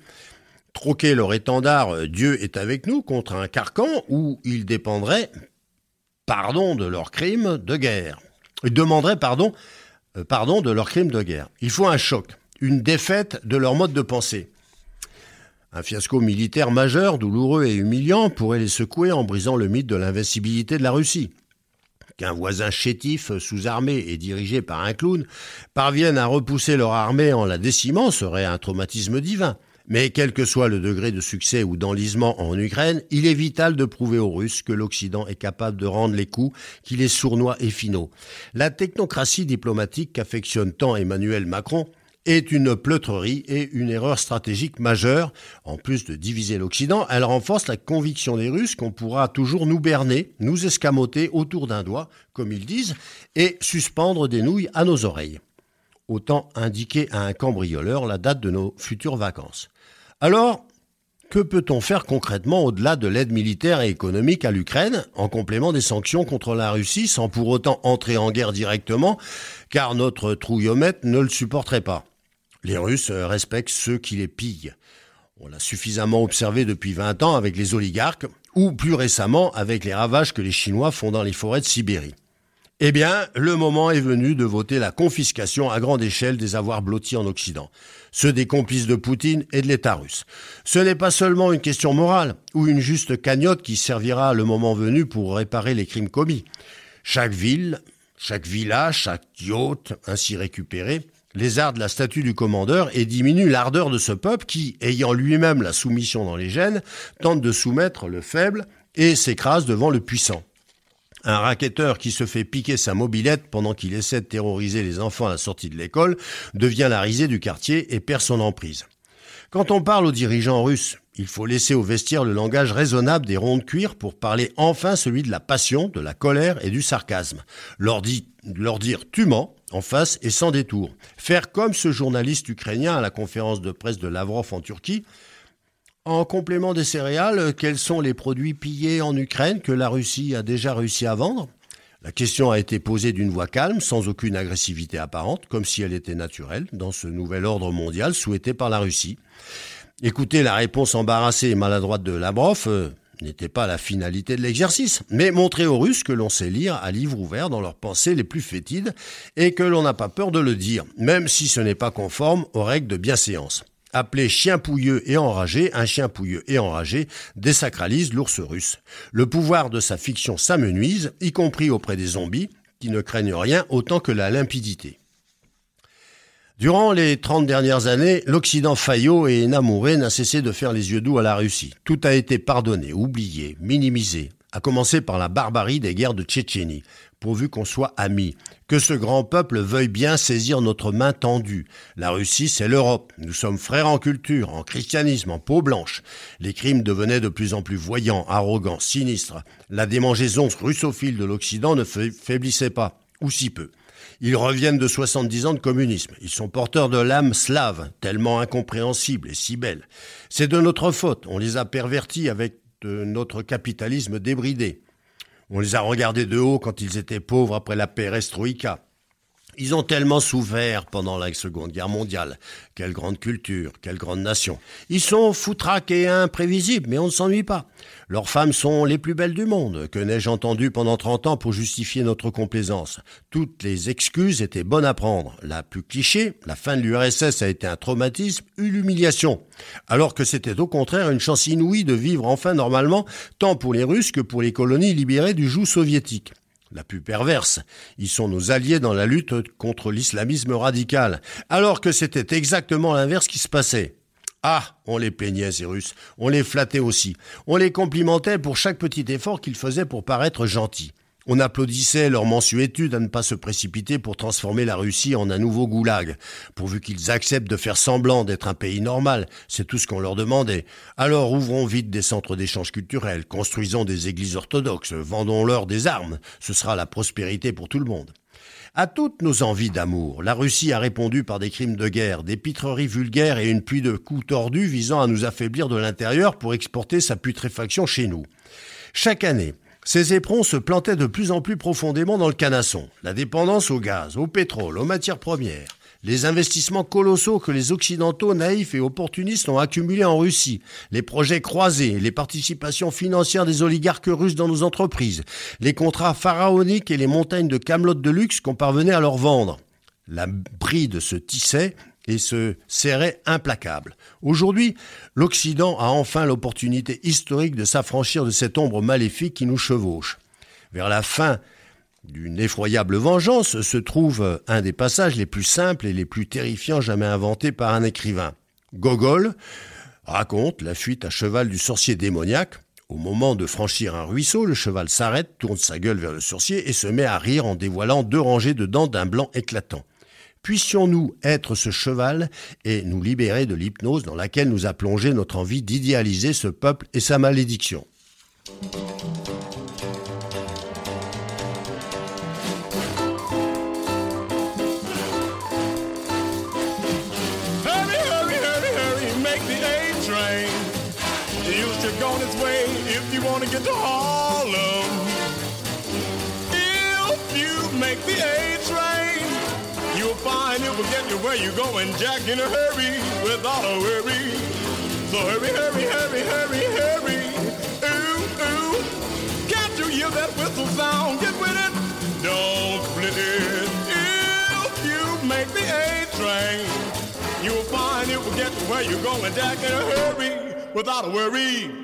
troquer leur étendard euh, Dieu est avec nous contre un carcan où ils dépendraient pardon de leurs crimes de guerre. Ils demanderaient pardon, euh, pardon de leurs crimes de guerre. Il faut un choc, une défaite de leur mode de pensée. Un fiasco militaire majeur, douloureux et humiliant pourrait les secouer en brisant le mythe de l'invincibilité de la Russie. Qu'un voisin chétif, sous-armé et dirigé par un clown parvienne à repousser leur armée en la décimant serait un traumatisme divin. Mais quel que soit le degré de succès ou d'enlisement en Ukraine, il est vital de prouver aux Russes que l'Occident est capable de rendre les coups qu'il est sournois et finaux. La technocratie diplomatique qu'affectionne tant Emmanuel Macron est une pleutrerie et une erreur stratégique majeure. En plus de diviser l'Occident, elle renforce la conviction des Russes qu'on pourra toujours nous berner, nous escamoter autour d'un doigt, comme ils disent, et suspendre des nouilles à nos oreilles. Autant indiquer à un cambrioleur la date de nos futures vacances. Alors, que peut-on faire concrètement au-delà de l'aide militaire et économique à l'Ukraine, en complément des sanctions contre la Russie, sans pour autant entrer en guerre directement, car notre trouillomètre ne le supporterait pas? Les Russes respectent ceux qui les pillent. On l'a suffisamment observé depuis 20 ans avec les oligarques, ou plus récemment avec les ravages que les Chinois font dans les forêts de Sibérie. Eh bien, le moment est venu de voter la confiscation à grande échelle des avoirs blottis en Occident, ceux des complices de Poutine et de l'État russe. Ce n'est pas seulement une question morale ou une juste cagnotte qui servira le moment venu pour réparer les crimes commis. Chaque ville, chaque village, chaque yacht ainsi récupéré lézarde la statue du commandeur et diminue l'ardeur de ce peuple qui, ayant lui-même la soumission dans les gènes, tente de soumettre le faible et s'écrase devant le puissant. Un racketteur qui se fait piquer sa mobilette pendant qu'il essaie de terroriser les enfants à la sortie de l'école devient la risée du quartier et perd son emprise. Quand on parle aux dirigeants russes, il faut laisser au vestiaire le langage raisonnable des ronds de cuir pour parler enfin celui de la passion, de la colère et du sarcasme. Leur dire tu mens en face et sans détour. Faire comme ce journaliste ukrainien à la conférence de presse de Lavrov en Turquie, en complément des céréales, quels sont les produits pillés en Ukraine que la Russie a déjà réussi à vendre? La question a été posée d'une voix calme, sans aucune agressivité apparente, comme si elle était naturelle dans ce nouvel ordre mondial souhaité par la Russie. Écoutez la réponse embarrassée et maladroite de Lavrov, euh, n'était pas la finalité de l'exercice, mais montrer aux Russes que l'on sait lire à livre ouvert dans leurs pensées les plus fétides et que l'on n'a pas peur de le dire, même si ce n'est pas conforme aux règles de bienséance. Appelé chien pouilleux et enragé, un chien pouilleux et enragé désacralise l'ours russe. Le pouvoir de sa fiction s'amenuise, y compris auprès des zombies, qui ne craignent rien autant que la limpidité. Durant les 30 dernières années, l'Occident faillot et énamouré n'a cessé de faire les yeux doux à la Russie. Tout a été pardonné, oublié, minimisé, à commencer par la barbarie des guerres de Tchétchénie, pourvu qu'on soit amis, que ce grand peuple veuille bien saisir notre main tendue. La Russie, c'est l'Europe. Nous sommes frères en culture, en christianisme, en peau blanche. Les crimes devenaient de plus en plus voyants, arrogants, sinistres. La démangeaison russophile de l'Occident ne faiblissait pas, ou si peu. Ils reviennent de 70 ans de communisme. Ils sont porteurs de l'âme slave, tellement incompréhensible et si belle. C'est de notre faute. On les a pervertis avec notre capitalisme débridé. On les a regardés de haut quand ils étaient pauvres après la perestroïka. Ils ont tellement souffert pendant la Seconde Guerre mondiale. Quelle grande culture, quelle grande nation. Ils sont foutraques et imprévisibles, mais on ne s'ennuie pas. Leurs femmes sont les plus belles du monde. Que n'ai-je entendu pendant 30 ans pour justifier notre complaisance Toutes les excuses étaient bonnes à prendre. La plus cliché, la fin de l'URSS a été un traumatisme, une humiliation. Alors que c'était au contraire une chance inouïe de vivre enfin normalement, tant pour les Russes que pour les colonies libérées du joug soviétique la plus perverse. Ils sont nos alliés dans la lutte contre l'islamisme radical, alors que c'était exactement l'inverse qui se passait. Ah, on les plaignait, ces Russes, on les flattait aussi, on les complimentait pour chaque petit effort qu'ils faisaient pour paraître gentils. On applaudissait leur mensuétude à ne pas se précipiter pour transformer la Russie en un nouveau goulag, pourvu qu'ils acceptent de faire semblant d'être un pays normal, c'est tout ce qu'on leur demandait. Alors ouvrons vite des centres d'échange culturels, construisons des églises orthodoxes, vendons-leur des armes, ce sera la prospérité pour tout le monde. À toutes nos envies d'amour, la Russie a répondu par des crimes de guerre, des pitreries vulgaires et une pluie de coups tordus visant à nous affaiblir de l'intérieur pour exporter sa putréfaction chez nous. Chaque année, ces éperons se plantaient de plus en plus profondément dans le canasson. La dépendance au gaz, au pétrole, aux matières premières, les investissements colossaux que les Occidentaux naïfs et opportunistes ont accumulés en Russie, les projets croisés, les participations financières des oligarques russes dans nos entreprises, les contrats pharaoniques et les montagnes de camelotes de luxe qu'on parvenait à leur vendre. La bride se tissait et se serrait implacable. Aujourd'hui, l'Occident a enfin l'opportunité historique de s'affranchir de cette ombre maléfique qui nous chevauche. Vers la fin d'une effroyable vengeance se trouve un des passages les plus simples et les plus terrifiants jamais inventés par un écrivain. Gogol raconte la fuite à cheval du sorcier démoniaque. Au moment de franchir un ruisseau, le cheval s'arrête, tourne sa gueule vers le sorcier et se met à rire en dévoilant deux rangées de dents d'un blanc éclatant. Puissions-nous être ce cheval et nous libérer de l'hypnose dans laquelle nous a plongé notre envie d'idéaliser ce peuple et sa malédiction? Find it will get you where you're going, Jack, in a hurry, without a worry. So hurry, hurry, hurry, hurry, hurry. Ooh, ooh. Can't you hear that whistle sound? Get with it. Don't split it. If you make the A train, You'll find it will get you where you're going, Jack, in a hurry, without a worry.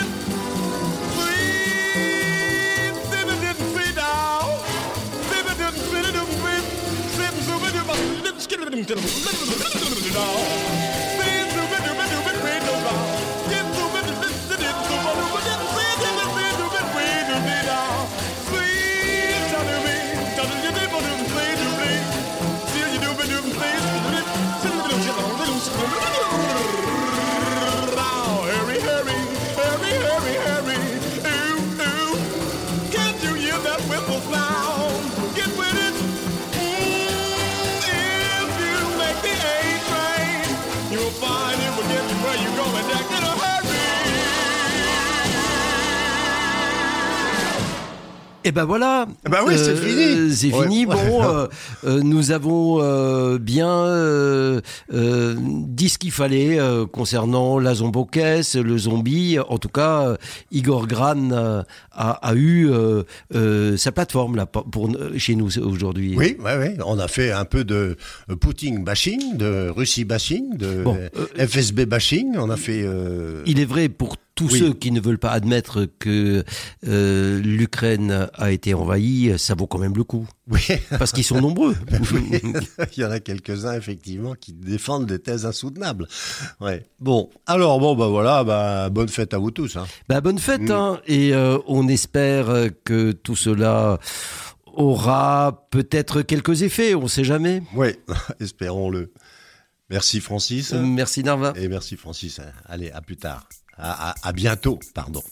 will fly. Et ben voilà. Eh ben oui, c'est fini. C'est Ouais. fini. Bon, euh, euh, nous avons euh, bien euh, euh, dit ce qu'il fallait euh, concernant la zombocaisse, le zombie. En tout cas, euh, Igor Gran euh, a, a eu euh, euh, sa plateforme là pour chez nous aujourd'hui. Oui, ouais, ouais. On a fait un peu de euh, Poutine bashing, de Russie bashing, de Bon, euh, FSB bashing. On a fait. euh, Il est vrai pour tous Oui. ceux qui ne veulent pas admettre que euh, l'Ukraine a été envahie, ça vaut quand même le coup. Oui, Parce qu'ils sont nombreux. il y en a quelques-uns effectivement qui défendent des thèses insoutenables. Ouais. Bon, alors bon, bah voilà, bah bonne fête à vous tous. Hein. Bah, bonne fête, Mm. hein, et euh, on espère que tout cela aura peut-être quelques effets, on sait jamais. Oui, espérons-le. Merci Francis. Merci Narva. Et merci Francis. Allez, à plus tard. À, bientôt, pardon.